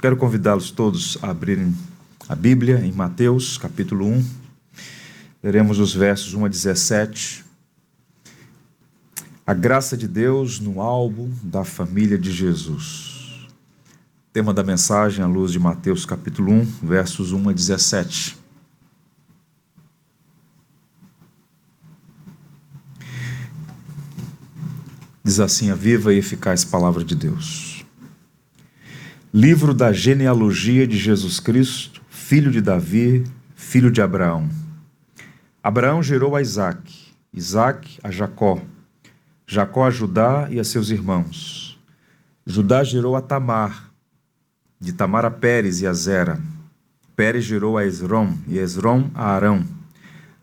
Quero convidá-los todos a abrirem a Bíblia em Mateus, capítulo 1. Leremos os versos 1 a 17. A graça de Deus no álbum da família de Jesus. Tema da mensagem à luz de Mateus, capítulo 1, versos 1 a 17. Diz assim a viva e eficaz palavra de Deus. Livro da genealogia de Jesus Cristo, filho de Davi, filho de Abraão. Abraão gerou a Isaac, Isaac a Jacó, Jacó a Judá e a seus irmãos. Judá gerou a Tamar, de Tamar a Pérez e a Zera. Pérez gerou a Esrom e Esrom a Arão.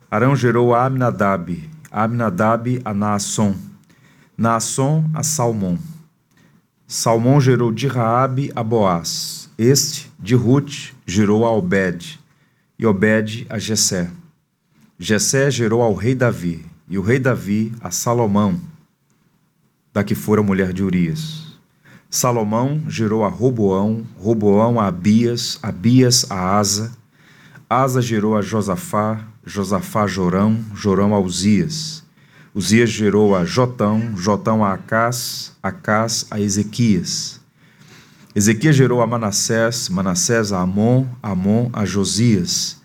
Arão gerou a Aminadab, Aminadab a Naasson, Naasson a Salmão. Salmão gerou de Raabe a Boaz. Este, de Ruth, gerou a Obed, e Obed a Jessé. Jessé gerou ao rei Davi, e o rei Davi a Salomão, da que fora mulher de Urias. Salomão gerou a Roboão, Roboão a Abias, Abias a Asa, Asa gerou a Josafá, Josafá a Jorão, Jorão a Uzias. Uzias gerou a Jotão, Jotão a Acás, Acás a Ezequias. Ezequias gerou a Manassés, Manassés a Amon, Amon a Josias.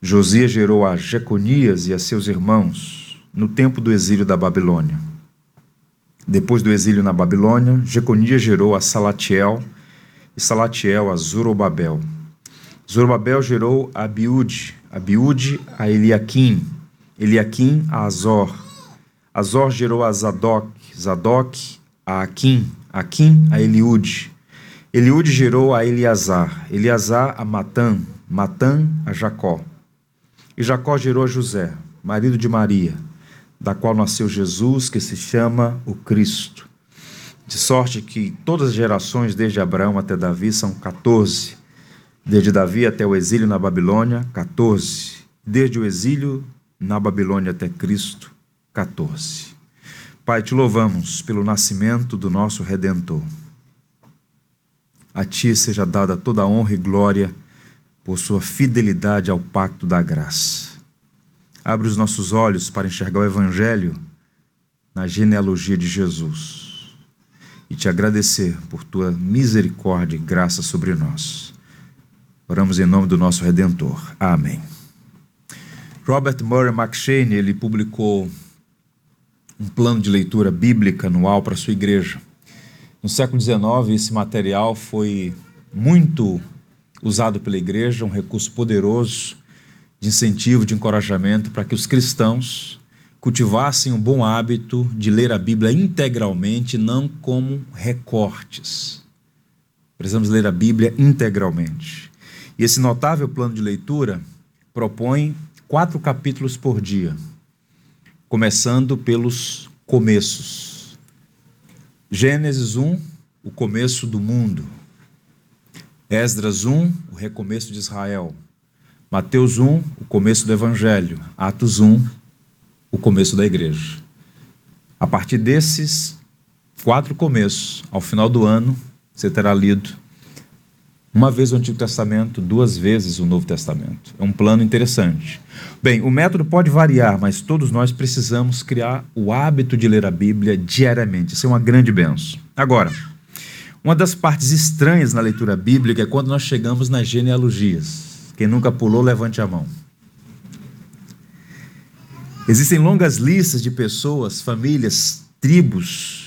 Josias gerou a Jeconias e a seus irmãos, no tempo do exílio da Babilônia. Depois do exílio na Babilônia, Jeconias gerou a Salatiel, e Salatiel a Zorobabel. Zorobabel gerou a Abiúde, Abiúde a Eliaquim, Eliaquim a Azor, Azor gerou a Zadok, Zadok a Aquim, Aquim a Eliude. Eliude gerou a Eleazar, Eleazar a Matã, Matã a Jacó. E Jacó gerou a José, marido de Maria, da qual nasceu Jesus, que se chama o Cristo. De sorte que todas as gerações, desde Abraão até Davi, são 14. Desde Davi até o exílio na Babilônia, 14. Desde o exílio na Babilônia até Cristo, 14. Pai, te louvamos pelo nascimento do nosso Redentor. A ti seja dada toda a honra e glória por sua fidelidade ao pacto da graça. Abre os nossos olhos para enxergar o Evangelho na genealogia de Jesus e te agradecer por tua misericórdia e graça sobre nós. Oramos em nome do nosso Redentor. Amém. Robert Murray McShane, ele publicou um plano de leitura bíblica anual para sua igreja. No século XIX, esse material foi muito usado pela igreja, um recurso poderoso de incentivo, de encorajamento para que os cristãos cultivassem o um bom hábito de ler a Bíblia integralmente, não como recortes. Precisamos ler a Bíblia integralmente. E esse notável plano de leitura propõe quatro capítulos por dia começando pelos começos. Gênesis 1, o começo do mundo. Esdras 1, o recomeço de Israel. Mateus 1, o começo do Evangelho. Atos 1, o começo da igreja. A partir desses quatro começos, ao final do ano, você terá lido uma vez o Antigo Testamento, duas vezes o Novo Testamento. É um plano interessante. Bem, o método pode variar, mas todos nós precisamos criar o hábito de ler a Bíblia diariamente. Isso é uma grande benção. Agora, uma das partes estranhas na leitura bíblica é quando nós chegamos nas genealogias. Quem nunca pulou, levante a mão. Existem longas listas de pessoas, famílias, tribos,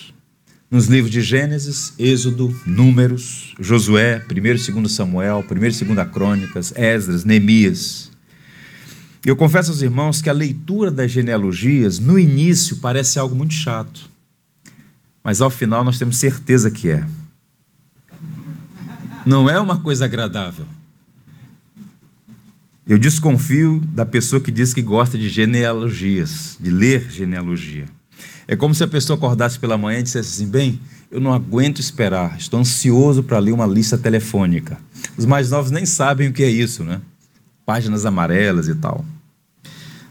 nos livros de Gênesis, Êxodo, Números, Josué, 1 e 2 Samuel, 1 e 2 Crônicas, Esdras, Neemias. Eu confesso aos irmãos que a leitura das genealogias, no início, parece algo muito chato, mas ao final nós temos certeza que é. Não é uma coisa agradável. Eu desconfio da pessoa que diz que gosta de genealogias, de ler genealogia. É como se a pessoa acordasse pela manhã e dissesse assim: bem, eu não aguento esperar, estou ansioso para ler uma lista telefônica. Os mais novos nem sabem o que é isso, né? Páginas amarelas e tal.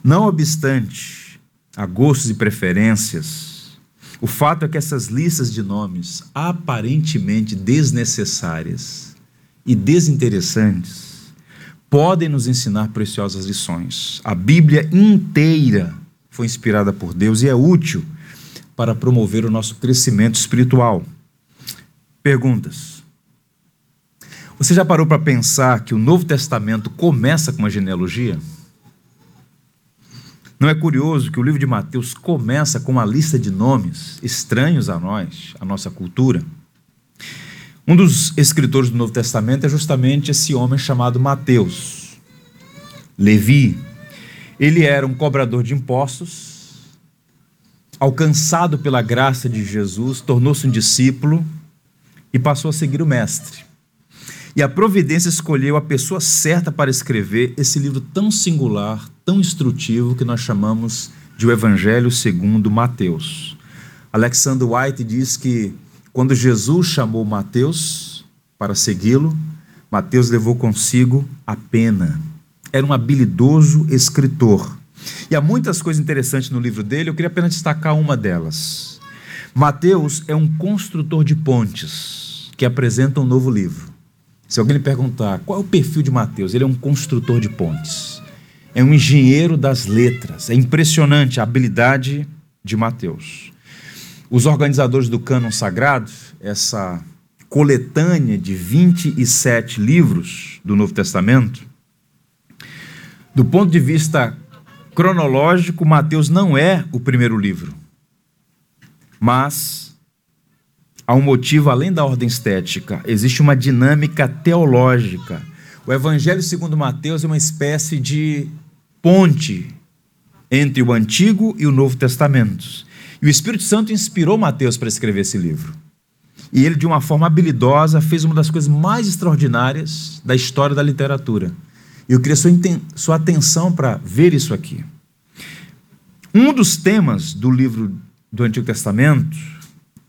Não obstante a gostos e preferências, o fato é que essas listas de nomes aparentemente desnecessárias e desinteressantes podem nos ensinar preciosas lições. A Bíblia inteira foi inspirada por Deus e é útil para promover o nosso crescimento espiritual. Perguntas. Você já parou para pensar que o Novo Testamento começa com uma genealogia? Não é curioso que o livro de Mateus começa com uma lista de nomes estranhos a nós, a nossa cultura? Um dos escritores do Novo Testamento é justamente esse homem chamado Mateus, Levi. Ele era um cobrador de impostos, alcançado pela graça de Jesus, tornou-se um discípulo e passou a seguir o Mestre. E a providência escolheu a pessoa certa para escrever esse livro tão singular, tão instrutivo, que nós chamamos de o Evangelho segundo Mateus. Alexander White diz que quando Jesus chamou Mateus para segui-lo, Mateus levou consigo a pena. Era um habilidoso escritor. E há muitas coisas interessantes no livro dele, eu queria apenas destacar uma delas. Mateus é um construtor de pontes que apresenta um novo livro. Se alguém lhe perguntar qual é o perfil de Mateus, ele é um construtor de pontes. É um engenheiro das letras. É impressionante a habilidade de Mateus. Os organizadores do Cânon Sagrado, essa coletânea de 27 livros do Novo Testamento, do ponto de vista cronológico, Mateus não é o primeiro livro. Mas há um motivo além da ordem estética, existe uma dinâmica teológica. O Evangelho segundo Mateus é uma espécie de ponte entre o Antigo e o Novo Testamentos. E o Espírito Santo inspirou Mateus para escrever esse livro. E ele, de uma forma habilidosa, fez uma das coisas mais extraordinárias da história da literatura. Eu queria sua, sua atenção para ver isso aqui. Um dos temas do livro do Antigo Testamento,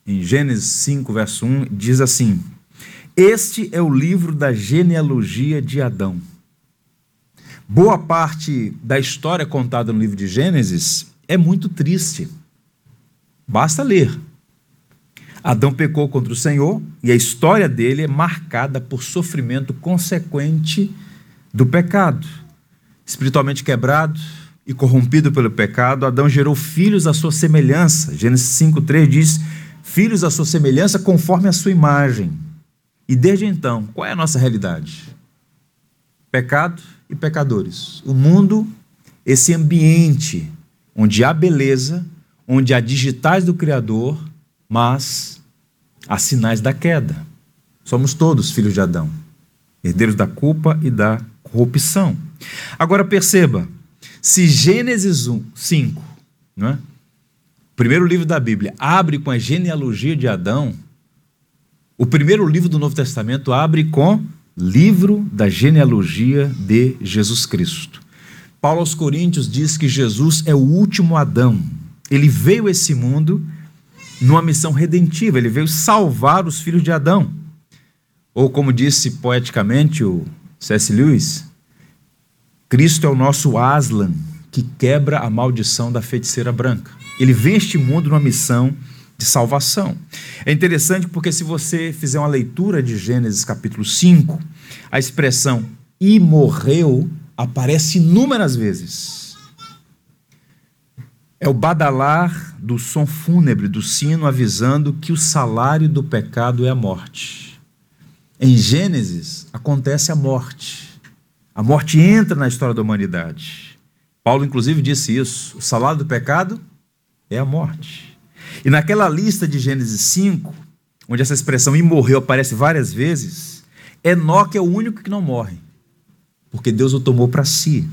em Gênesis 5, verso 1, diz assim: Este é o livro da genealogia de Adão. Boa parte da história contada no livro de Gênesis é muito triste. Basta ler. Adão pecou contra o Senhor e a história dele é marcada por sofrimento consequente do pecado. Espiritualmente quebrado e corrompido pelo pecado, Adão gerou filhos à sua semelhança. Gênesis 5:3 diz: "Filhos à sua semelhança conforme a sua imagem". E desde então, qual é a nossa realidade? Pecado e pecadores. O mundo, esse ambiente onde há beleza, onde há digitais do Criador, mas há sinais da queda. Somos todos filhos de Adão, herdeiros da culpa e da corrupção. Agora perceba, se Gênesis 1, 5, não é? primeiro livro da Bíblia, abre com a genealogia de Adão, o primeiro livro do Novo Testamento abre com livro da genealogia de Jesus Cristo. Paulo aos Coríntios diz que Jesus é o último Adão, ele veio a esse mundo numa missão redentiva, ele veio salvar os filhos de Adão. Ou como disse poeticamente o C.S. Lewis, Cristo é o nosso Aslan que quebra a maldição da feiticeira branca. Ele vem este mundo numa missão de salvação. É interessante porque se você fizer uma leitura de Gênesis capítulo 5, a expressão e morreu aparece inúmeras vezes é o badalar do som fúnebre do sino avisando que o salário do pecado é a morte. Em Gênesis acontece a morte. A morte entra na história da humanidade. Paulo, inclusive, disse isso: o salário do pecado é a morte. E naquela lista de Gênesis 5, onde essa expressão e morreu aparece várias vezes, Enoque é o único que não morre, porque Deus o tomou para si.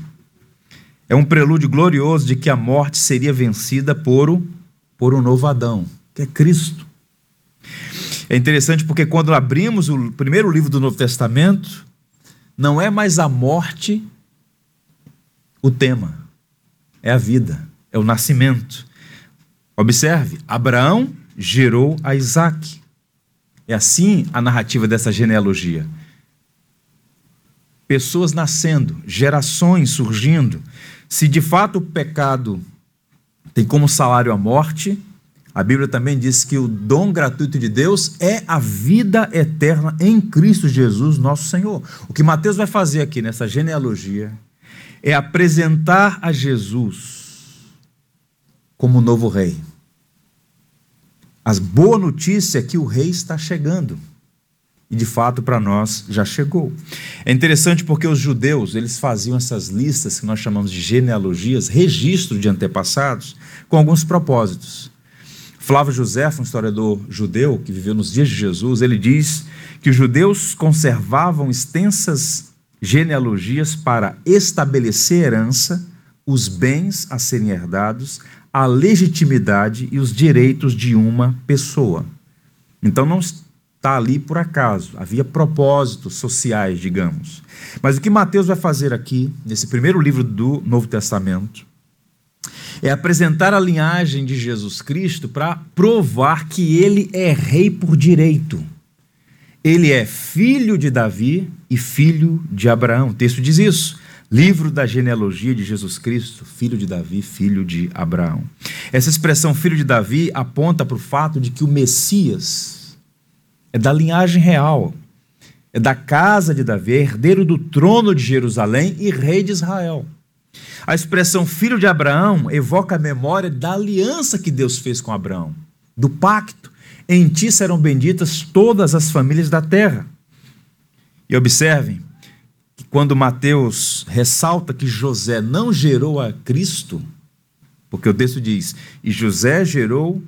É um prelúdio glorioso de que a morte seria vencida por, por um novo Adão, que é Cristo. É interessante porque quando abrimos o primeiro livro do Novo Testamento, não é mais a morte o tema, é a vida, é o nascimento. Observe, Abraão gerou a Isaac. É assim a narrativa dessa genealogia. Pessoas nascendo, gerações surgindo, se de fato o pecado tem como salário a morte, A Bíblia também diz que o dom gratuito de Deus é a vida eterna em Cristo Jesus, nosso Senhor. O que Mateus vai fazer aqui nessa genealogia é apresentar a Jesus como novo rei. A boa notícia é que o rei está chegando. E de fato para nós já chegou. É interessante porque os judeus, eles faziam essas listas que nós chamamos de genealogias, registro de antepassados, com alguns propósitos. Flávio José, um historiador judeu que viveu nos dias de Jesus, ele diz que os judeus conservavam extensas genealogias para estabelecer herança, os bens a serem herdados, a legitimidade e os direitos de uma pessoa. Então não está ali por acaso, havia propósitos sociais, digamos. Mas o que Mateus vai fazer aqui, nesse primeiro livro do Novo Testamento, é apresentar a linhagem de Jesus Cristo para provar que ele é rei por direito. Ele é filho de Davi e filho de Abraão. O texto diz isso. Livro da genealogia de Jesus Cristo, filho de Davi, filho de Abraão. Essa expressão filho de Davi aponta para o fato de que o Messias é da linhagem real, é da casa de Davi, é herdeiro do trono de Jerusalém e rei de Israel. A expressão filho de Abraão evoca a memória da aliança que Deus fez com Abraão, do pacto. Em ti serão benditas todas as famílias da terra. E observem, quando Mateus ressalta que José não gerou a Cristo, porque o texto diz: E José gerou,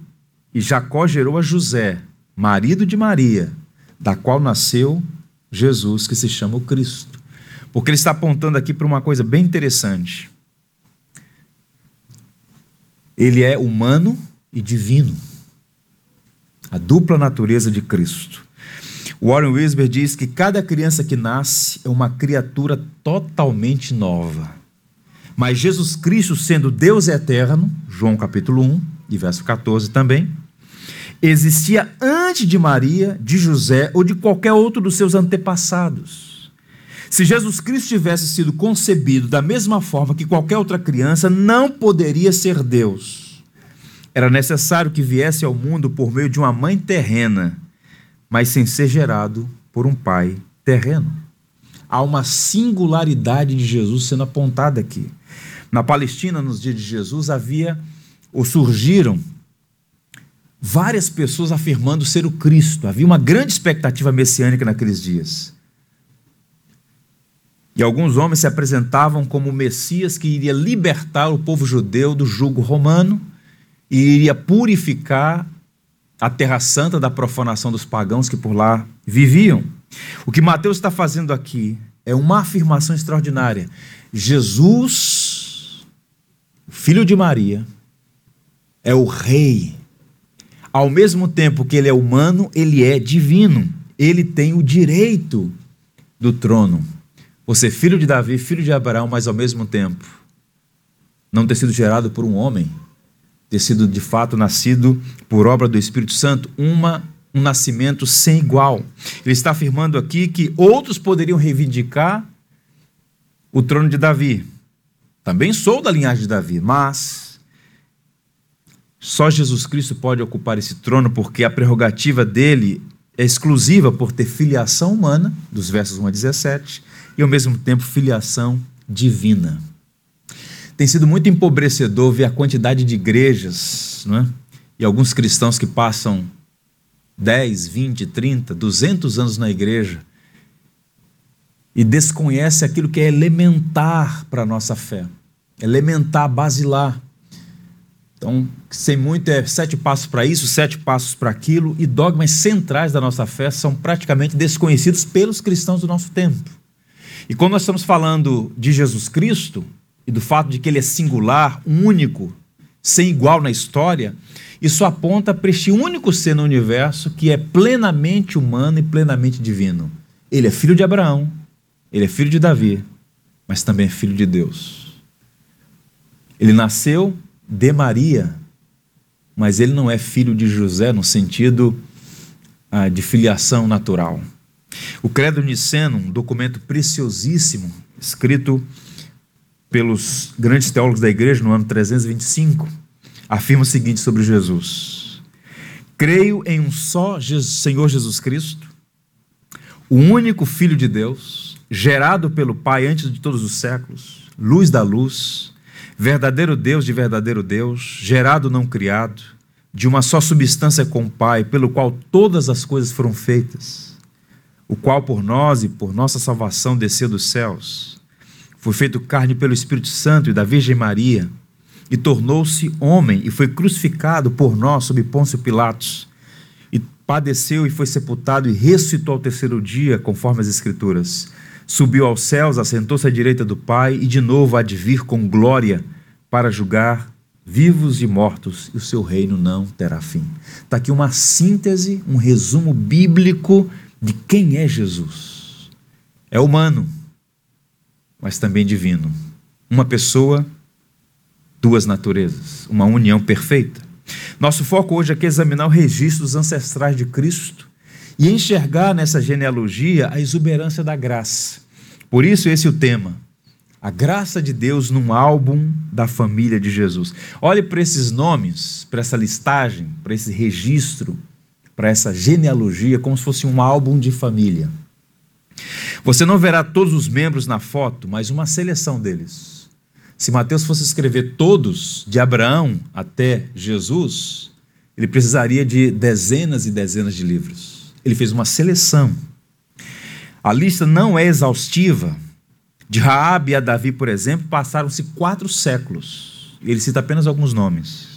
e Jacó gerou a José, marido de Maria, da qual nasceu Jesus, que se chama o Cristo. Porque ele está apontando aqui para uma coisa bem interessante. Ele é humano e divino. A dupla natureza de Cristo. Warren Wisber diz que cada criança que nasce é uma criatura totalmente nova. Mas Jesus Cristo, sendo Deus eterno, João capítulo 1 e verso 14 também, existia antes de Maria, de José ou de qualquer outro dos seus antepassados. Se Jesus Cristo tivesse sido concebido da mesma forma que qualquer outra criança, não poderia ser Deus. Era necessário que viesse ao mundo por meio de uma mãe terrena mas sem ser gerado por um pai terreno. Há uma singularidade de Jesus sendo apontada aqui. Na Palestina, nos dias de Jesus, havia ou surgiram várias pessoas afirmando ser o Cristo. Havia uma grande expectativa messiânica naqueles dias. E alguns homens se apresentavam como o Messias que iria libertar o povo judeu do jugo romano e iria purificar a terra santa da profanação dos pagãos que por lá viviam. O que Mateus está fazendo aqui é uma afirmação extraordinária. Jesus, filho de Maria, é o rei. Ao mesmo tempo que ele é humano, ele é divino. Ele tem o direito do trono. Você, filho de Davi, filho de Abraão, mas ao mesmo tempo não ter sido gerado por um homem, ter sido de fato nascido por obra do Espírito Santo, uma, um nascimento sem igual. Ele está afirmando aqui que outros poderiam reivindicar o trono de Davi. Também sou da linhagem de Davi, mas só Jesus Cristo pode ocupar esse trono porque a prerrogativa dele é exclusiva por ter filiação humana, dos versos 1 a 17, e ao mesmo tempo filiação divina. Tem sido muito empobrecedor ver a quantidade de igrejas não é? e alguns cristãos que passam 10, 20, 30, 200 anos na igreja e desconhece aquilo que é elementar para a nossa fé, elementar, basilar. Então, sem muito é sete passos para isso, sete passos para aquilo, e dogmas centrais da nossa fé são praticamente desconhecidos pelos cristãos do nosso tempo. E quando nós estamos falando de Jesus Cristo, e do fato de que ele é singular, único, sem igual na história, isso aponta para este único ser no universo que é plenamente humano e plenamente divino. Ele é filho de Abraão, ele é filho de Davi, mas também é filho de Deus. Ele nasceu de Maria, mas ele não é filho de José no sentido ah, de filiação natural. O Credo Niceno, um documento preciosíssimo, escrito pelos grandes teólogos da igreja no ano 325, afirma o seguinte sobre Jesus: Creio em um só Senhor Jesus Cristo, o único Filho de Deus, gerado pelo Pai antes de todos os séculos, luz da luz, verdadeiro Deus de verdadeiro Deus, gerado não criado, de uma só substância com o Pai, pelo qual todas as coisas foram feitas, o qual por nós e por nossa salvação desceu dos céus, foi feito carne pelo Espírito Santo e da Virgem Maria e tornou-se homem e foi crucificado por nós sob Pôncio Pilatos e padeceu e foi sepultado e ressuscitou ao terceiro dia, conforme as Escrituras. Subiu aos céus, assentou-se à direita do Pai e de novo há de vir com glória para julgar vivos e mortos, e o seu reino não terá fim. Está aqui uma síntese, um resumo bíblico de quem é Jesus. É humano, mas também divino. Uma pessoa duas naturezas, uma união perfeita. Nosso foco hoje aqui é examinar o registro dos ancestrais de Cristo e enxergar nessa genealogia a exuberância da graça. Por isso, esse é o tema. A graça de Deus num álbum da família de Jesus. Olhe para esses nomes, para essa listagem, para esse registro, para essa genealogia, como se fosse um álbum de família. Você não verá todos os membros na foto, mas uma seleção deles. Se Mateus fosse escrever todos, de Abraão até Jesus, ele precisaria de dezenas e dezenas de livros. Ele fez uma seleção. A lista não é exaustiva. De Raabe a Davi, por exemplo, passaram-se quatro séculos. Ele cita apenas alguns nomes.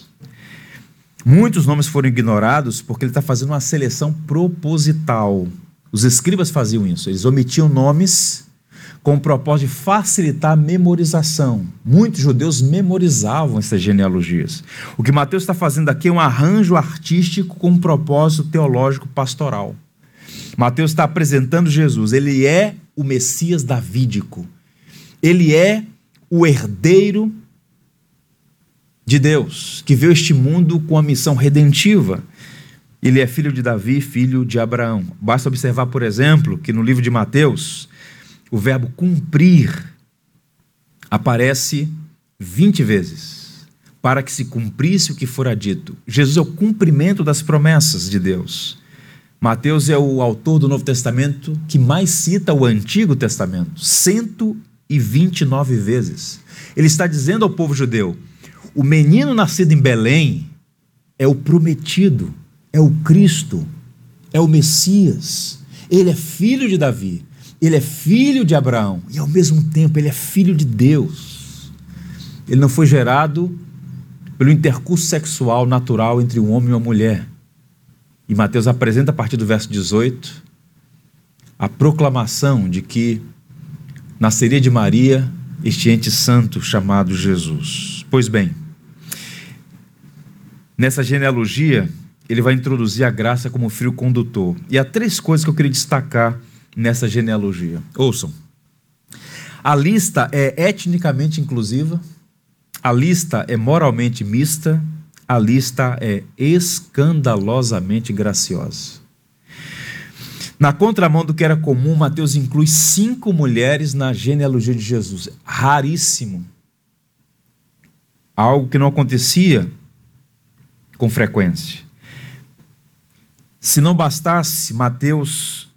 Muitos nomes foram ignorados porque ele está fazendo uma seleção proposital. Os escribas faziam isso. Eles omitiam nomes com o propósito de facilitar a memorização. Muitos judeus memorizavam essas genealogias. O que Mateus está fazendo aqui é um arranjo artístico com um propósito teológico pastoral. Mateus está apresentando Jesus, ele é o Messias davídico, ele é o herdeiro de Deus, que veio este mundo com a missão redentiva. Ele é filho de Davi, filho de Abraão. Basta observar, por exemplo, que no livro de Mateus, o verbo cumprir aparece 20 vezes, para que se cumprisse o que fora dito. Jesus é o cumprimento das promessas de Deus. Mateus é o autor do Novo Testamento que mais cita o Antigo Testamento, 129 vezes. Ele está dizendo ao povo judeu: o menino nascido em Belém é o prometido, é o Cristo, é o Messias, ele é filho de Davi, ele é filho de Abraão e ao mesmo tempo ele é filho de Deus. Ele não foi gerado pelo intercurso sexual natural entre um homem e uma mulher. E Mateus apresenta a partir do verso 18 a proclamação de que nasceria de Maria este ente santo chamado Jesus. Pois bem, nessa genealogia, ele vai introduzir a graça como fio condutor. E há três coisas que eu queria destacar nessa genealogia. Ouçam. A lista é etnicamente inclusiva, a lista é moralmente mista, a lista é escandalosamente graciosa. Na contramão do que era comum, Mateus inclui cinco mulheres na genealogia de Jesus. Raríssimo. Algo que não acontecia com frequência. Se não bastasse, Mateus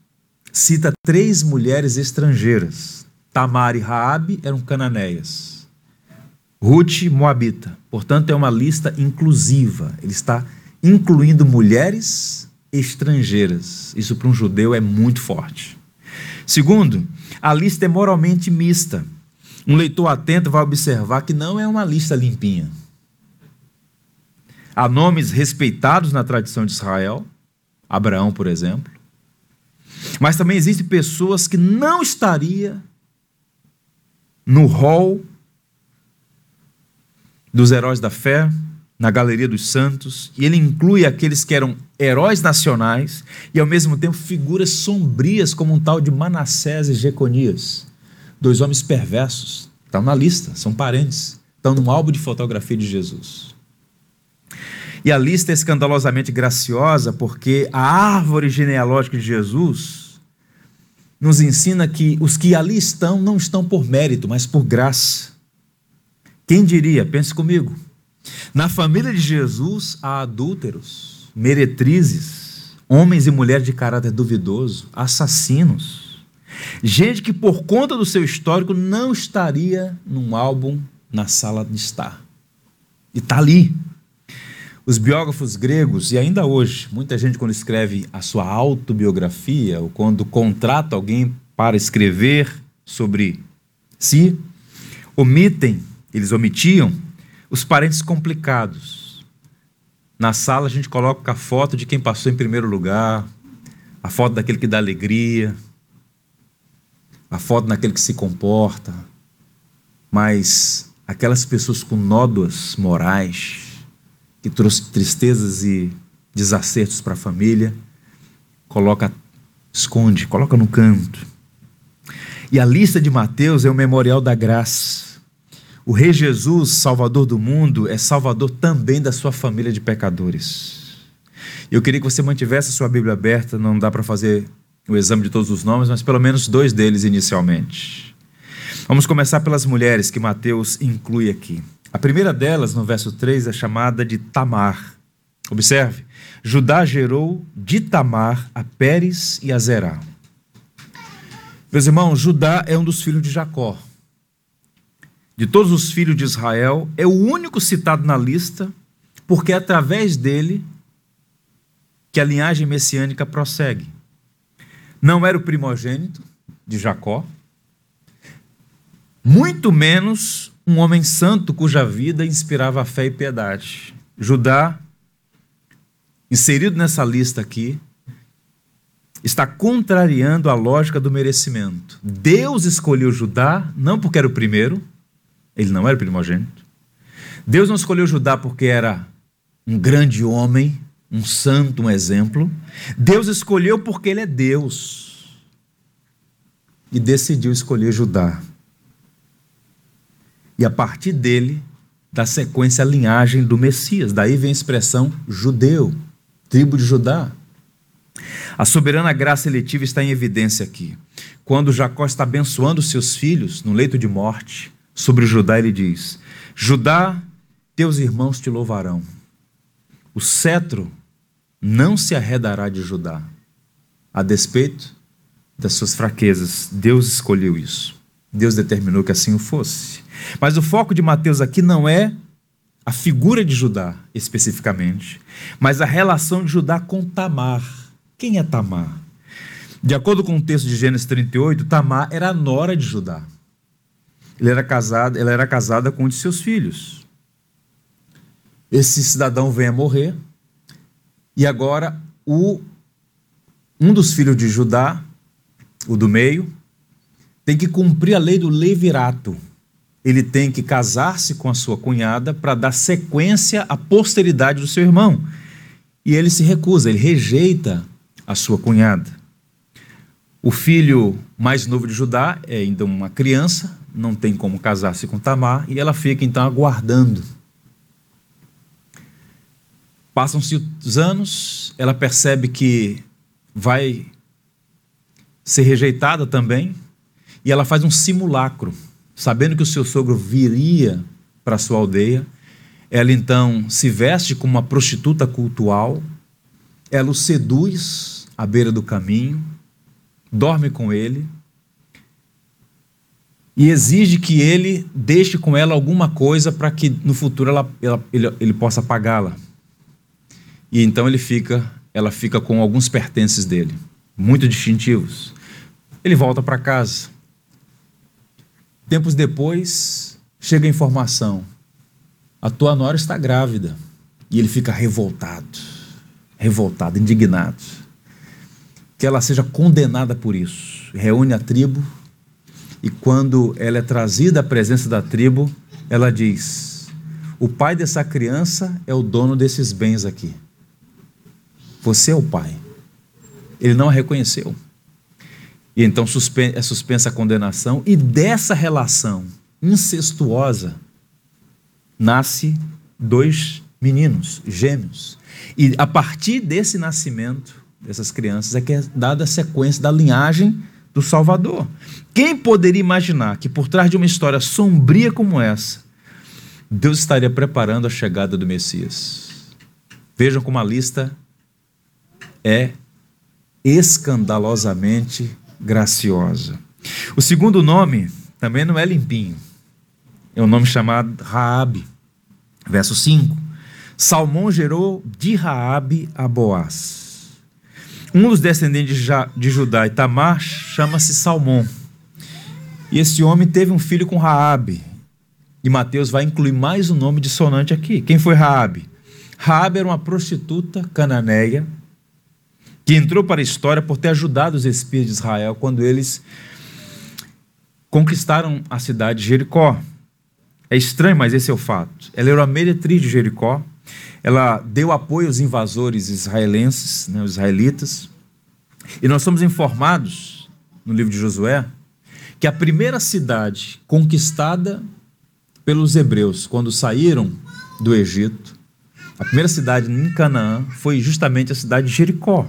cita três mulheres estrangeiras. Tamar e Raabe eram cananeias. Ruth, moabita. Portanto, é uma lista inclusiva. Ele está incluindo mulheres estrangeiras. Isso para um judeu é muito forte. Segundo, a lista é moralmente mista. Um leitor atento vai observar que não é uma lista limpinha. Há nomes respeitados na tradição de Israel, Abraão, por exemplo. Mas também existem pessoas que não estaria no hall dos heróis da fé, na galeria dos santos, e ele inclui aqueles que eram heróis nacionais e ao mesmo tempo figuras sombrias como um tal de Manassés e Jeconias, dois homens perversos, estão na lista, são parentes, estão no álbum de fotografia de Jesus. E a lista é escandalosamente graciosa porque a árvore genealógica de Jesus nos ensina que os que ali estão não estão por mérito, mas por graça. Quem diria? Pense comigo. Na família de Jesus há adúlteros, meretrizes, homens e mulheres de caráter duvidoso, assassinos. Gente que, por conta do seu histórico, não estaria num álbum na sala de estar. E está ali. Os biógrafos gregos, e ainda hoje, muita gente, quando escreve a sua autobiografia, ou quando contrata alguém para escrever sobre si, omitem, eles omitiam os parentes complicados. Na sala a gente coloca a foto de quem passou em primeiro lugar, a foto daquele que dá alegria, a foto daquele que se comporta, mas aquelas pessoas com nódoas morais, que trouxe tristezas e desacertos para a família, coloca, esconde, coloca no canto. E a lista de Mateus é o memorial da graça. O Rei Jesus, Salvador do mundo, é Salvador também da sua família de pecadores. Eu queria que você mantivesse a sua Bíblia aberta, não dá para fazer o exame de todos os nomes, mas pelo menos dois deles inicialmente. Vamos começar pelas mulheres que Mateus inclui aqui. A primeira delas, no verso 3, é chamada de Tamar. Observe: Judá gerou de Tamar a Pérez e a Zerá. Meus irmãos, Judá é um dos filhos de Jacó. De todos os filhos de Israel, é o único citado na lista, porque é através dele que a linhagem messiânica prossegue. Não era o primogênito de Jacó, muito menos um homem santo cuja vida inspirava fé e piedade. Judá, inserido nessa lista aqui, está contrariando a lógica do merecimento. Deus escolheu Judá não porque era o primeiro, ele não era o primogênito. Deus não escolheu Judá porque era um grande homem, um santo, um exemplo. Deus escolheu porque ele é Deus. E decidiu escolher Judá. E a partir dele, da sequência, a linhagem do Messias. Daí vem a expressão judeu, tribo de Judá. A soberana graça eletiva está em evidência aqui. Quando Jacó está abençoando seus filhos no leito de morte, sobre Judá ele diz: Judá, teus irmãos te louvarão. O cetro não se arredará de Judá. A despeito das suas fraquezas, Deus escolheu isso. Deus determinou que assim o fosse. Mas o foco de Mateus aqui não é a figura de Judá especificamente, mas a relação de Judá com Tamar. Quem é Tamar? De acordo com o texto de Gênesis 38, Tamar era a nora de Judá. Ele era casado, ela era casada com um de seus filhos. Esse cidadão vem a morrer e agora o um dos filhos de Judá, o do meio, tem que cumprir a lei do levirato ele tem que casar-se com a sua cunhada para dar sequência à posteridade do seu irmão. E ele se recusa, ele rejeita a sua cunhada. O filho mais novo de Judá é ainda uma criança, não tem como casar-se com Tamar, e ela fica então aguardando. Passam-se os anos, ela percebe que vai ser rejeitada também, e ela faz um simulacro sabendo que o seu sogro viria para sua aldeia, ela então se veste como uma prostituta cultual, ela o seduz à beira do caminho, dorme com ele e exige que ele deixe com ela alguma coisa para que no futuro ela, ela, ele, ele possa pagá-la. E então ele fica, ela fica com alguns pertences dele, muito distintivos. Ele volta para casa Tempos depois, chega a informação: a tua nora está grávida. E ele fica revoltado, revoltado, indignado. Que ela seja condenada por isso. Reúne a tribo e quando ela é trazida à presença da tribo, ela diz: O pai dessa criança é o dono desses bens aqui. Você é o pai. Ele não a reconheceu. E então é suspensa a condenação, e dessa relação incestuosa nasce dois meninos, gêmeos. E a partir desse nascimento dessas crianças é que é dada a sequência da linhagem do Salvador. Quem poderia imaginar que por trás de uma história sombria como essa, Deus estaria preparando a chegada do Messias? Vejam como a lista é escandalosamente graciosa. O segundo nome também não é limpinho. É um nome chamado Raabe. Verso 5. Salmão gerou de Raabe a Boaz. Um dos descendentes de Judá e Tamar chama-se Salmão. E esse homem teve um filho com Raabe. E Mateus vai incluir mais um nome dissonante aqui. Quem foi Raabe? Raabe era uma prostituta cananeia que entrou para a história por ter ajudado os espias de Israel quando eles conquistaram a cidade de Jericó. É estranho, mas esse é o fato. Ela era a meretriz de Jericó. Ela deu apoio aos invasores israelenses, né, os israelitas. E nós somos informados no livro de Josué que a primeira cidade conquistada pelos hebreus quando saíram do Egito a primeira cidade em Canaã foi justamente a cidade de Jericó.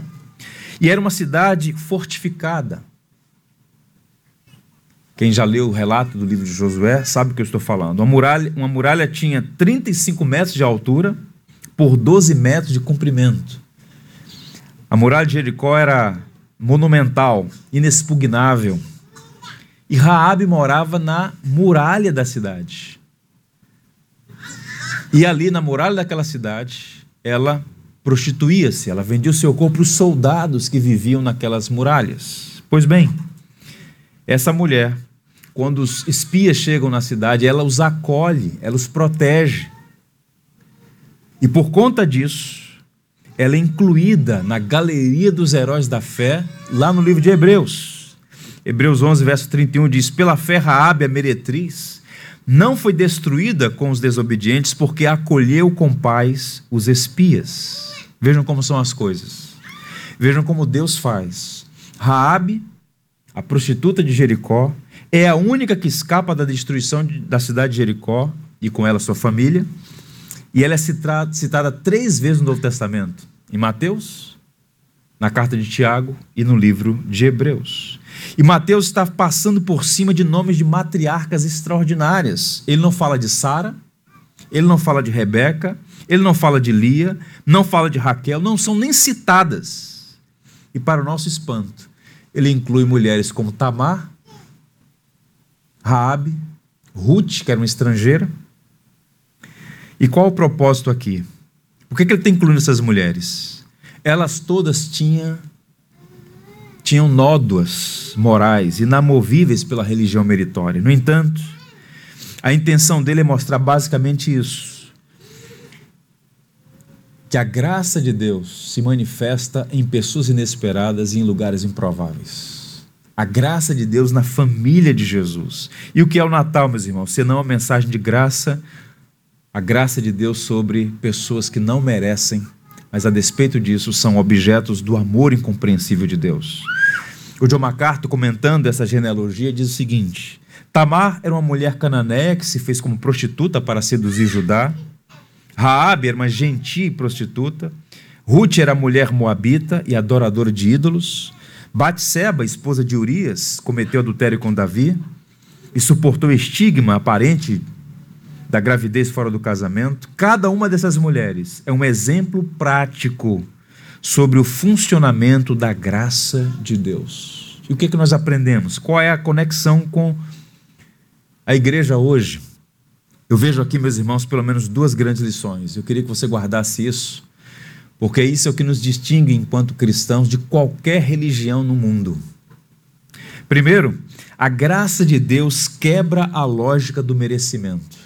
E era uma cidade fortificada. Quem já leu o relato do livro de Josué sabe o que eu estou falando. Uma muralha, uma muralha tinha 35 metros de altura por 12 metros de comprimento. A muralha de Jericó era monumental, inexpugnável. E Raabe morava na muralha da cidade. E ali na muralha daquela cidade, ela prostituía-se, ela vendia o seu corpo para os soldados que viviam naquelas muralhas. Pois bem, essa mulher, quando os espias chegam na cidade, ela os acolhe, ela os protege. E por conta disso, ela é incluída na galeria dos heróis da fé, lá no livro de Hebreus. Hebreus 11, verso 31 diz: Pela fé, Raabe, a meretriz, não foi destruída com os desobedientes, porque acolheu com paz os espias. Vejam como são as coisas. Vejam como Deus faz. Raabe, a prostituta de Jericó, é a única que escapa da destruição da cidade de Jericó e com ela sua família. E ela é citada três vezes no Novo Testamento: em Mateus, na carta de Tiago e no livro de Hebreus. E Mateus está passando por cima de nomes de matriarcas extraordinárias. Ele não fala de Sara, ele não fala de Rebeca, ele não fala de Lia, não fala de Raquel, não são nem citadas. E para o nosso espanto, ele inclui mulheres como Tamar, Raabe, Ruth, que era uma estrangeira. E qual o propósito aqui? Por que, que ele está incluindo essas mulheres? Elas todas tinham tinham nódoas morais inamovíveis pela religião meritória. No entanto, a intenção dele é mostrar basicamente isso: que a graça de Deus se manifesta em pessoas inesperadas e em lugares improváveis. A graça de Deus na família de Jesus. E o que é o Natal, meus irmãos? Senão uma mensagem de graça, a graça de Deus sobre pessoas que não merecem mas a despeito disso são objetos do amor incompreensível de Deus. O John MacArthur, comentando essa genealogia, diz o seguinte: Tamar era uma mulher cananeia que se fez como prostituta para seduzir Judá. Raabe era uma gentil prostituta. Ruth era mulher moabita e adoradora de ídolos. Batseba, esposa de Urias, cometeu adultério com Davi e suportou estigma aparente da gravidez fora do casamento. Cada uma dessas mulheres é um exemplo prático sobre o funcionamento da graça de Deus. E o que, é que nós aprendemos? Qual é a conexão com a igreja hoje? Eu vejo aqui, meus irmãos, pelo menos duas grandes lições. Eu queria que você guardasse isso, porque isso é o que nos distingue enquanto cristãos de qualquer religião no mundo. Primeiro, a graça de Deus quebra a lógica do merecimento.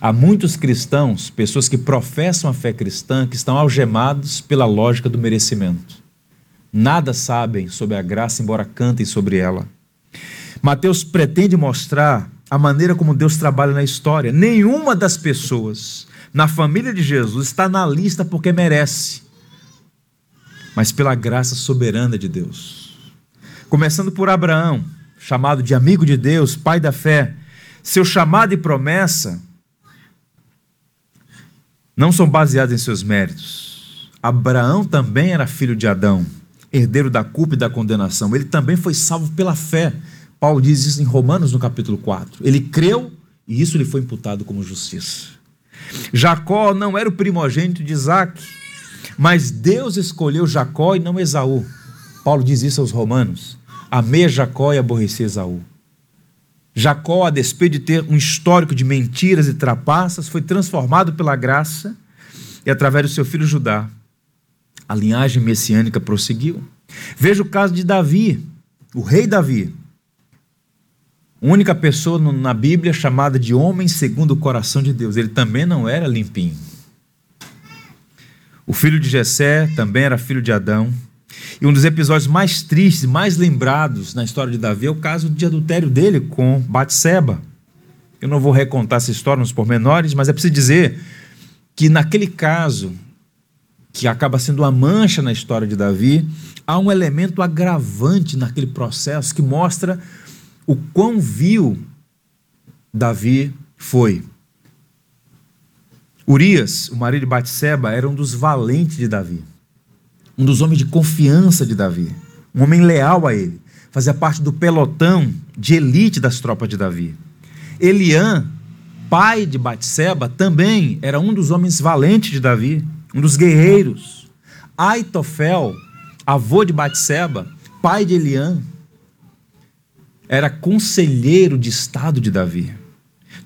Há muitos cristãos, pessoas que professam a fé cristã, que estão algemados pela lógica do merecimento. Nada sabem sobre a graça, embora cantem sobre ela. Mateus pretende mostrar a maneira como Deus trabalha na história. Nenhuma das pessoas na família de Jesus está na lista porque merece, mas pela graça soberana de Deus. Começando por Abraão, chamado de amigo de Deus, pai da fé. Seu chamado e promessa não são baseados em seus méritos. Abraão também era filho de Adão, herdeiro da culpa e da condenação. Ele também foi salvo pela fé. Paulo diz isso em Romanos, no capítulo 4. Ele creu e isso lhe foi imputado como justiça. Jacó não era o primogênito de Isaac, mas Deus escolheu Jacó e não Esaú. Paulo diz isso aos Romanos: amei Jacó e aborreci Esaú. Jacó, a despeito de ter um histórico de mentiras e trapaças, foi transformado pela graça e através do seu filho Judá. A linhagem messiânica prosseguiu. Veja o caso de Davi, o rei Davi. Única pessoa na Bíblia chamada de homem segundo o coração de Deus. Ele também não era limpinho. O filho de Jessé também era filho de Adão. E um dos episódios mais tristes, mais lembrados na história de Davi é o caso de adultério dele com Batseba. Eu não vou recontar essa história nos pormenores, mas é preciso dizer que naquele caso, que acaba sendo uma mancha na história de Davi, há um elemento agravante naquele processo que mostra o quão vil Davi foi. Urias, o marido de Batseba, era um dos valentes de Davi um dos homens de confiança de Davi, um homem leal a ele, fazia parte do pelotão de elite das tropas de Davi. Eliã, pai de Batseba, também era um dos homens valentes de Davi, um dos guerreiros. Aitofel, avô de Batseba, pai de Eliã, era conselheiro de estado de Davi.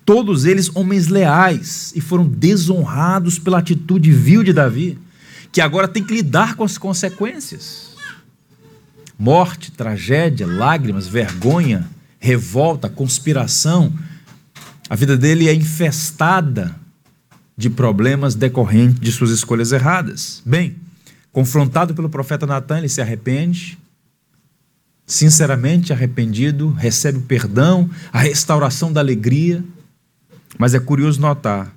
Todos eles homens leais e foram desonrados pela atitude vil de Davi que agora tem que lidar com as consequências. Morte, tragédia, lágrimas, vergonha, revolta, conspiração. A vida dele é infestada de problemas decorrentes de suas escolhas erradas. Bem, confrontado pelo profeta Natan, ele se arrepende, sinceramente arrependido, recebe o perdão, a restauração da alegria. Mas é curioso notar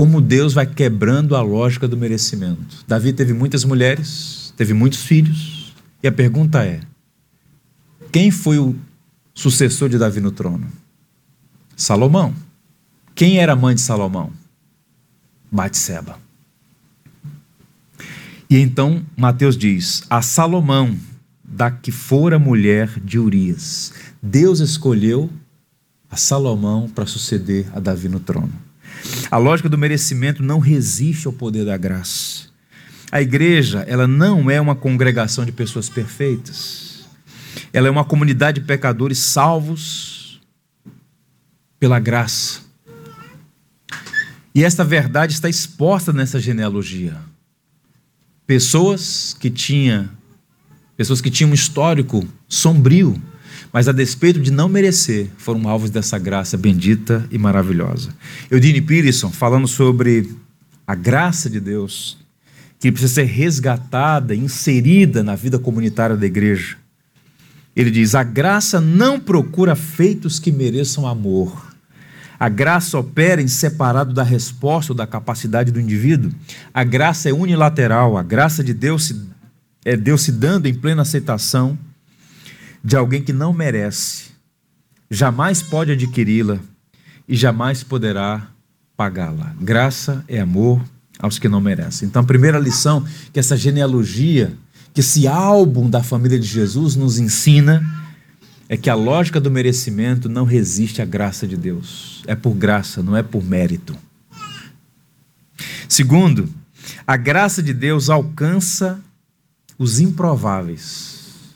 como Deus vai quebrando a lógica do merecimento. Davi teve muitas mulheres, teve muitos filhos, e a pergunta é: quem foi o sucessor de Davi no trono? Salomão. Quem era a mãe de Salomão? Batseba. E então Mateus diz: a Salomão, da que fora mulher de Urias. Deus escolheu a Salomão para suceder a Davi no trono. A lógica do merecimento não resiste ao poder da graça. A igreja, ela não é uma congregação de pessoas perfeitas. Ela é uma comunidade de pecadores salvos pela graça. E esta verdade está exposta nessa genealogia. Pessoas que tinham pessoas que tinham um histórico sombrio, mas a despeito de não merecer, foram alvos dessa graça bendita e maravilhosa. Eudine Peterson, falando sobre a graça de Deus, que precisa ser resgatada, inserida na vida comunitária da igreja. Ele diz: a graça não procura feitos que mereçam amor. A graça opera em separado da resposta ou da capacidade do indivíduo. A graça é unilateral. A graça de Deus se, é Deus se dando em plena aceitação de alguém que não merece, jamais pode adquiri-la e jamais poderá pagá-la. Graça é amor aos que não merecem. Então, a primeira lição que essa genealogia, que esse álbum da família de Jesus nos ensina é que a lógica do merecimento não resiste à graça de Deus. É por graça, não é por mérito. Segundo, a graça de Deus alcança os improváveis.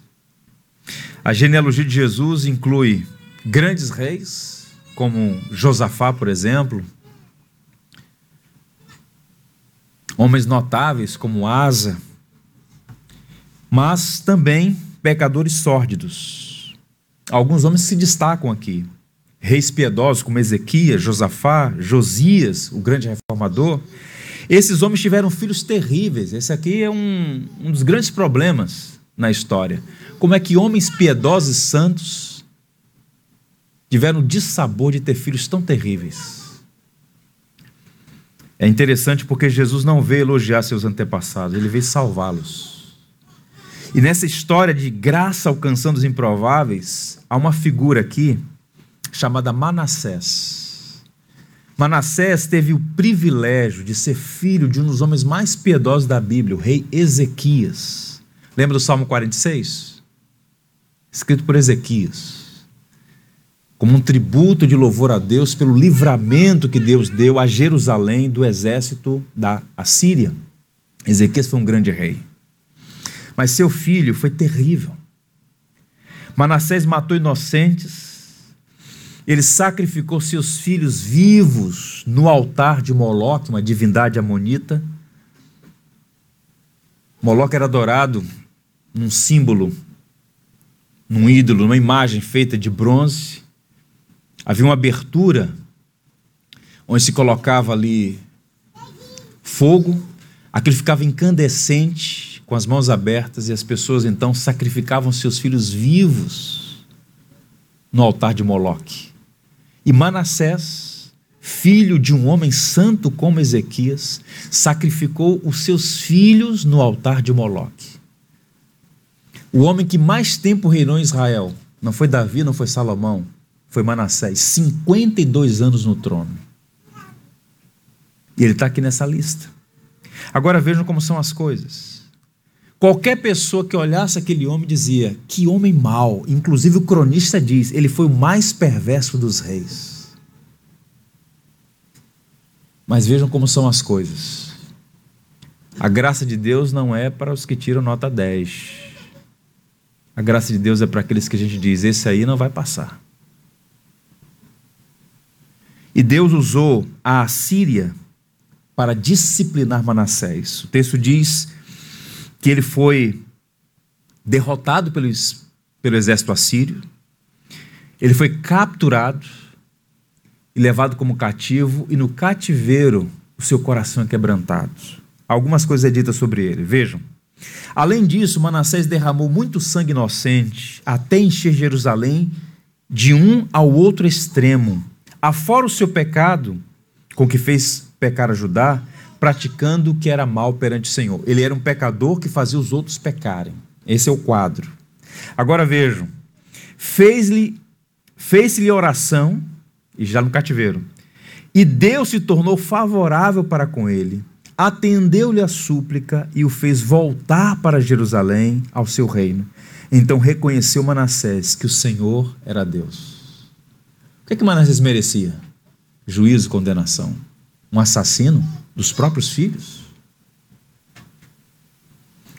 A genealogia de Jesus inclui grandes reis, como Josafá, por exemplo, homens notáveis como Asa, mas também pecadores sórdidos. Alguns homens se destacam aqui. Reis piedosos como Ezequias, Josafá, Josias, o grande reformador. Esses homens tiveram filhos terríveis. Esse aqui é um, um dos grandes problemas na história. Como é que homens piedosos e santos tiveram o dissabor de ter filhos tão terríveis? É interessante porque Jesus não veio elogiar seus antepassados, ele veio salvá-los. E nessa história de graça alcançando os improváveis, há uma figura aqui chamada Manassés. Manassés teve o privilégio de ser filho de um dos homens mais piedosos da Bíblia, o rei Ezequias. Lembra do Salmo 46? Escrito por Ezequias. como um tributo de louvor a Deus pelo livramento que Deus deu a Jerusalém do exército da Assíria. Ezequias foi um grande rei. Mas seu filho foi terrível. Manassés matou inocentes, ele sacrificou seus filhos vivos no altar de Moloque, uma divindade amonita. Moloque era adorado num símbolo, num ídolo, numa imagem feita de bronze. Havia uma abertura onde se colocava ali fogo, aquilo ficava incandescente com as mãos abertas, e as pessoas então sacrificavam seus filhos vivos no altar de Moloque. E Manassés, filho de um homem santo como Ezequias, sacrificou os seus filhos no altar de Moloque. O homem que mais tempo reinou em Israel não foi Davi, não foi Salomão, foi Manassés, 52 anos no trono. E ele está aqui nessa lista. Agora vejam como são as coisas. Qualquer pessoa que olhasse aquele homem dizia: Que homem mau. Inclusive o cronista diz: Ele foi o mais perverso dos reis. Mas vejam como são as coisas. A graça de Deus não é para os que tiram nota 10. A graça de Deus é para aqueles que a gente diz: Esse aí não vai passar. E Deus usou a Assíria para disciplinar Manassés. O texto diz que ele foi derrotado pelo, pelo exército assírio, ele foi capturado e levado como cativo, e no cativeiro o seu coração é quebrantado. Algumas coisas é ditas sobre ele. Vejam. Além disso, Manassés derramou muito sangue inocente até encher Jerusalém de um ao outro extremo. Afora o seu pecado, com que fez pecar a Judá, praticando o que era mal perante o Senhor. Ele era um pecador que fazia os outros pecarem. Esse é o quadro. Agora vejam: fez-lhe fez-lhe oração, e já no cativeiro, e Deus se tornou favorável para com ele, atendeu-lhe a súplica e o fez voltar para Jerusalém, ao seu reino. Então reconheceu Manassés que o Senhor era Deus. O que, é que Manassés merecia? Juízo condenação. Um assassino? Dos próprios filhos.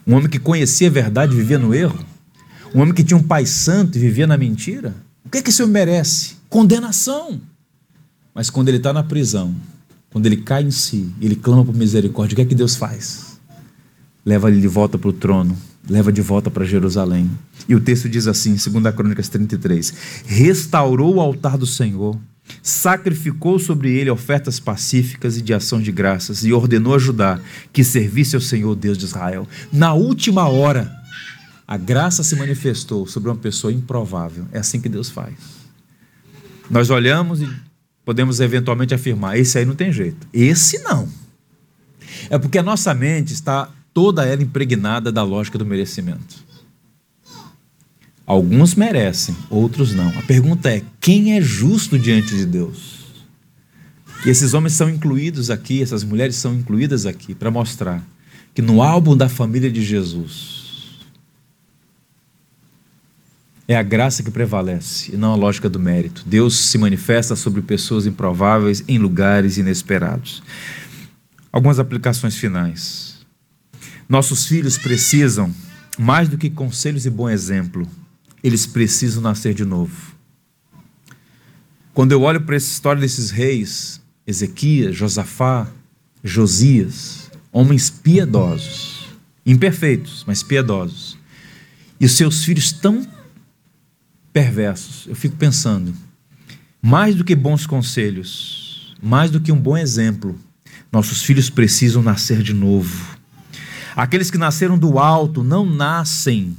Um homem que conhecia a verdade vivia no erro. Um homem que tinha um pai santo e vivia na mentira. O que é que esse homem merece? Condenação. Mas quando ele está na prisão, quando ele cai em si, ele clama por misericórdia, o que é que Deus faz? Leva ele de volta para o trono, leva de volta para Jerusalém. E o texto diz assim, 2 Crônicas 33, restaurou o altar do Senhor sacrificou sobre ele ofertas pacíficas e de ação de graças e ordenou a Judá que servisse ao Senhor Deus de Israel. Na última hora, a graça se manifestou sobre uma pessoa improvável. É assim que Deus faz. Nós olhamos e podemos eventualmente afirmar: esse aí não tem jeito. Esse não. É porque a nossa mente está toda ela impregnada da lógica do merecimento. Alguns merecem, outros não. A pergunta é: quem é justo diante de Deus? E esses homens são incluídos aqui, essas mulheres são incluídas aqui para mostrar que no álbum da família de Jesus é a graça que prevalece e não a lógica do mérito. Deus se manifesta sobre pessoas improváveis em lugares inesperados. Algumas aplicações finais. Nossos filhos precisam, mais do que conselhos e bom exemplo, eles precisam nascer de novo. Quando eu olho para essa história desses reis, Ezequias, Josafá, Josias, homens piedosos, imperfeitos, mas piedosos, e os seus filhos tão perversos, eu fico pensando, mais do que bons conselhos, mais do que um bom exemplo, nossos filhos precisam nascer de novo. Aqueles que nasceram do alto não nascem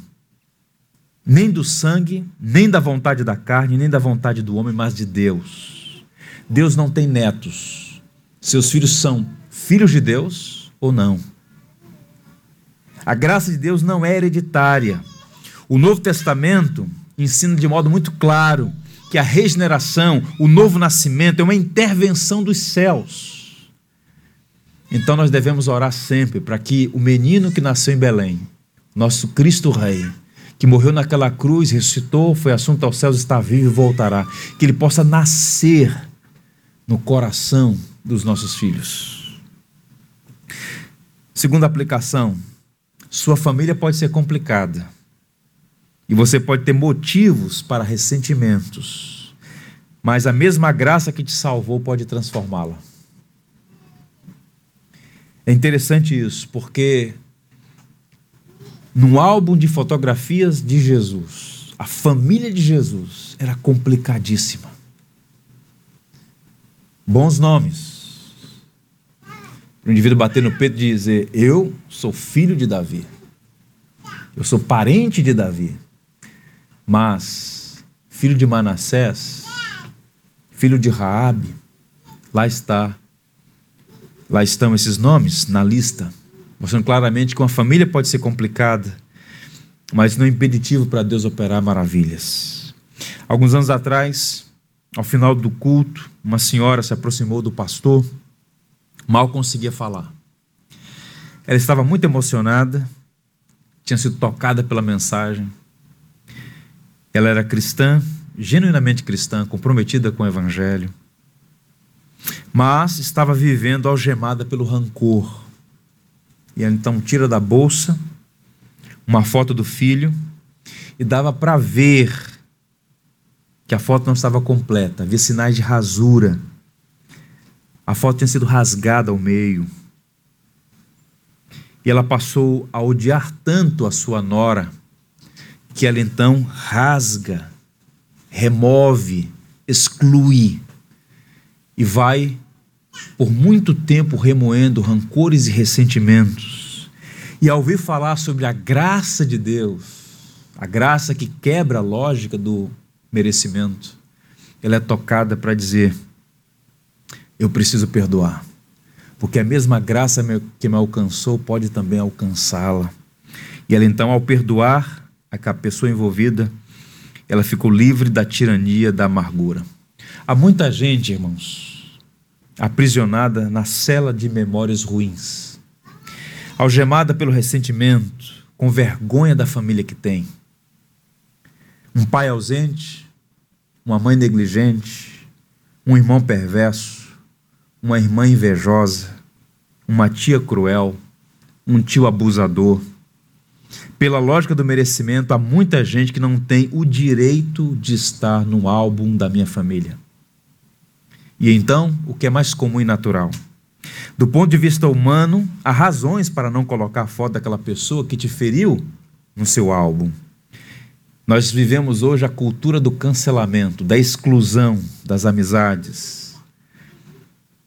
nem do sangue, nem da vontade da carne, nem da vontade do homem, mas de Deus. Deus não tem netos. Seus filhos são filhos de Deus ou não. A graça de Deus não é hereditária. O Novo Testamento ensina de modo muito claro que a regeneração, o novo nascimento, é uma intervenção dos céus. Então nós devemos orar sempre para que o menino que nasceu em Belém, nosso Cristo Rei, que morreu naquela cruz, ressuscitou, foi assunto aos céus, está vivo e voltará. Que ele possa nascer no coração dos nossos filhos. Segunda aplicação: sua família pode ser complicada e você pode ter motivos para ressentimentos, mas a mesma graça que te salvou pode transformá-la. É interessante isso, porque no álbum de fotografias de Jesus, a família de Jesus era complicadíssima. Bons nomes. O indivíduo bater no peito e dizer: Eu sou filho de Davi. Eu sou parente de Davi. Mas, filho de Manassés, filho de Raabe, lá está. Lá estão esses nomes na lista mostrando claramente que uma família pode ser complicada, mas não é impeditivo para Deus operar maravilhas. Alguns anos atrás, ao final do culto, uma senhora se aproximou do pastor, mal conseguia falar. Ela estava muito emocionada, tinha sido tocada pela mensagem. Ela era cristã, genuinamente cristã, comprometida com o evangelho, mas estava vivendo algemada pelo rancor e ela então tira da bolsa uma foto do filho e dava para ver que a foto não estava completa, havia sinais de rasura. A foto tinha sido rasgada ao meio. E ela passou a odiar tanto a sua nora que ela então rasga, remove, exclui e vai por muito tempo remoendo rancores e ressentimentos, e ao ouvir falar sobre a graça de Deus, a graça que quebra a lógica do merecimento, ela é tocada para dizer: Eu preciso perdoar, porque a mesma graça que me alcançou pode também alcançá-la. E ela então, ao perdoar a pessoa envolvida, ela ficou livre da tirania da amargura. Há muita gente, irmãos, aprisionada na cela de memórias ruins, algemada pelo ressentimento, com vergonha da família que tem. Um pai ausente, uma mãe negligente, um irmão perverso, uma irmã invejosa, uma tia cruel, um tio abusador. Pela lógica do merecimento, há muita gente que não tem o direito de estar no álbum da minha família. E então, o que é mais comum e natural? Do ponto de vista humano, há razões para não colocar a foto daquela pessoa que te feriu no seu álbum. Nós vivemos hoje a cultura do cancelamento, da exclusão das amizades.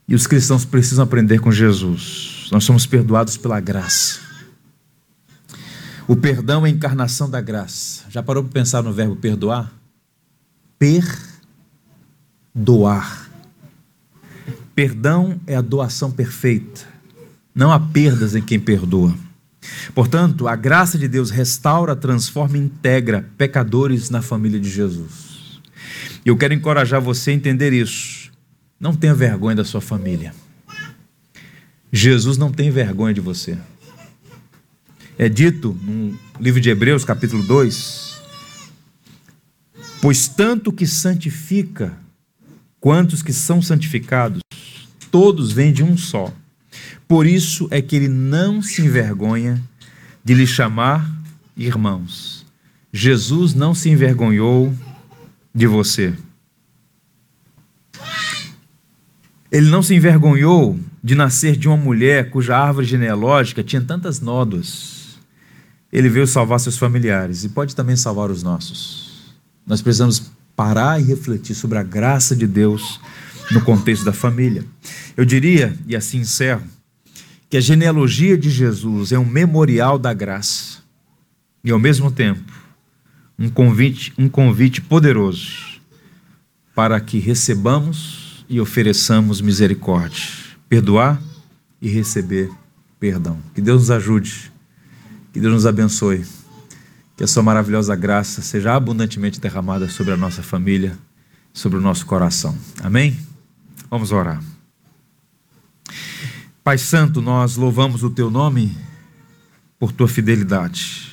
E os cristãos precisam aprender com Jesus. Nós somos perdoados pela graça. O perdão é a encarnação da graça. Já parou para pensar no verbo perdoar? Perdoar. Perdão é a doação perfeita. Não há perdas em quem perdoa. Portanto, a graça de Deus restaura, transforma e integra pecadores na família de Jesus. Eu quero encorajar você a entender isso. Não tenha vergonha da sua família. Jesus não tem vergonha de você. É dito no livro de Hebreus, capítulo 2: Pois tanto que santifica, quantos que são santificados, todos vêm de um só. Por isso é que ele não se envergonha de lhe chamar irmãos. Jesus não se envergonhou de você. Ele não se envergonhou de nascer de uma mulher cuja árvore genealógica tinha tantas nódoas. Ele veio salvar seus familiares e pode também salvar os nossos. Nós precisamos parar e refletir sobre a graça de Deus no contexto da família. Eu diria, e assim encerro, que a genealogia de Jesus é um memorial da graça e, ao mesmo tempo, um convite, um convite poderoso para que recebamos e ofereçamos misericórdia, perdoar e receber perdão. Que Deus nos ajude, que Deus nos abençoe, que a sua maravilhosa graça seja abundantemente derramada sobre a nossa família, sobre o nosso coração. Amém? Vamos orar. Pai Santo, nós louvamos o teu nome por tua fidelidade.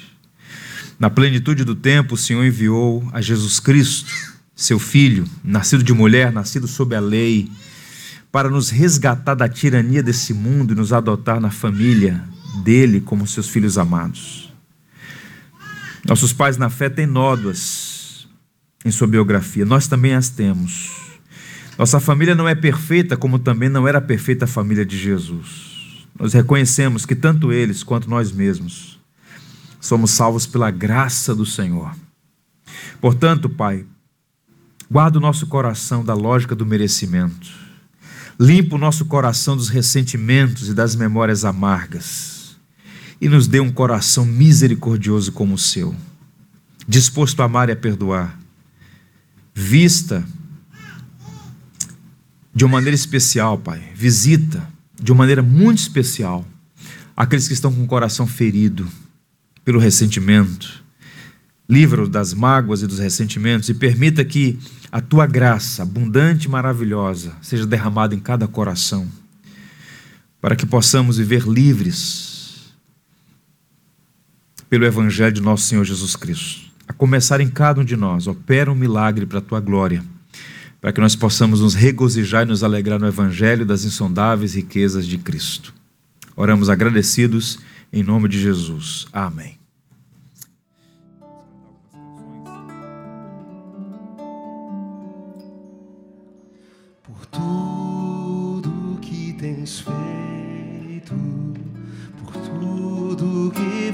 Na plenitude do tempo, o Senhor enviou a Jesus Cristo, seu Filho, nascido de mulher, nascido sob a lei, para nos resgatar da tirania desse mundo e nos adotar na família dele como seus filhos amados. Nossos pais na fé têm nódoas em sua biografia, nós também as temos. Nossa família não é perfeita, como também não era perfeita a família de Jesus. Nós reconhecemos que tanto eles quanto nós mesmos somos salvos pela graça do Senhor. Portanto, Pai, guarda o nosso coração da lógica do merecimento. Limpa o nosso coração dos ressentimentos e das memórias amargas e nos dê um coração misericordioso como o seu, disposto a amar e a perdoar. Vista de uma maneira especial, Pai, visita de uma maneira muito especial aqueles que estão com o coração ferido pelo ressentimento. Livra-o das mágoas e dos ressentimentos e permita que a tua graça, abundante e maravilhosa, seja derramada em cada coração, para que possamos viver livres pelo Evangelho de nosso Senhor Jesus Cristo. A começar em cada um de nós, opera um milagre para a tua glória, para que nós possamos nos regozijar e nos alegrar no Evangelho das insondáveis riquezas de Cristo. Oramos agradecidos em nome de Jesus. Amém. Por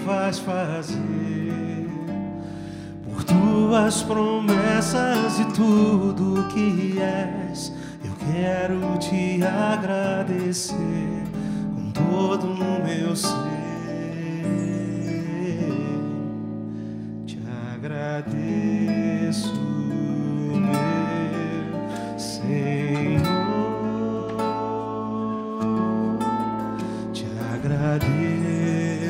vais fazer por tuas promessas e tudo que és. Eu quero te agradecer com todo o meu ser. Te agradeço, meu Senhor.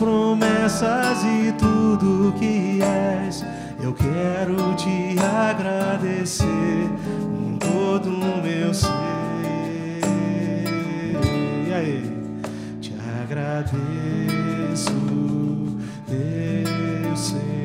promessas e tudo que és. Eu quero te agradecer com todo o meu ser. E aí? Te agradeço, meu Senhor.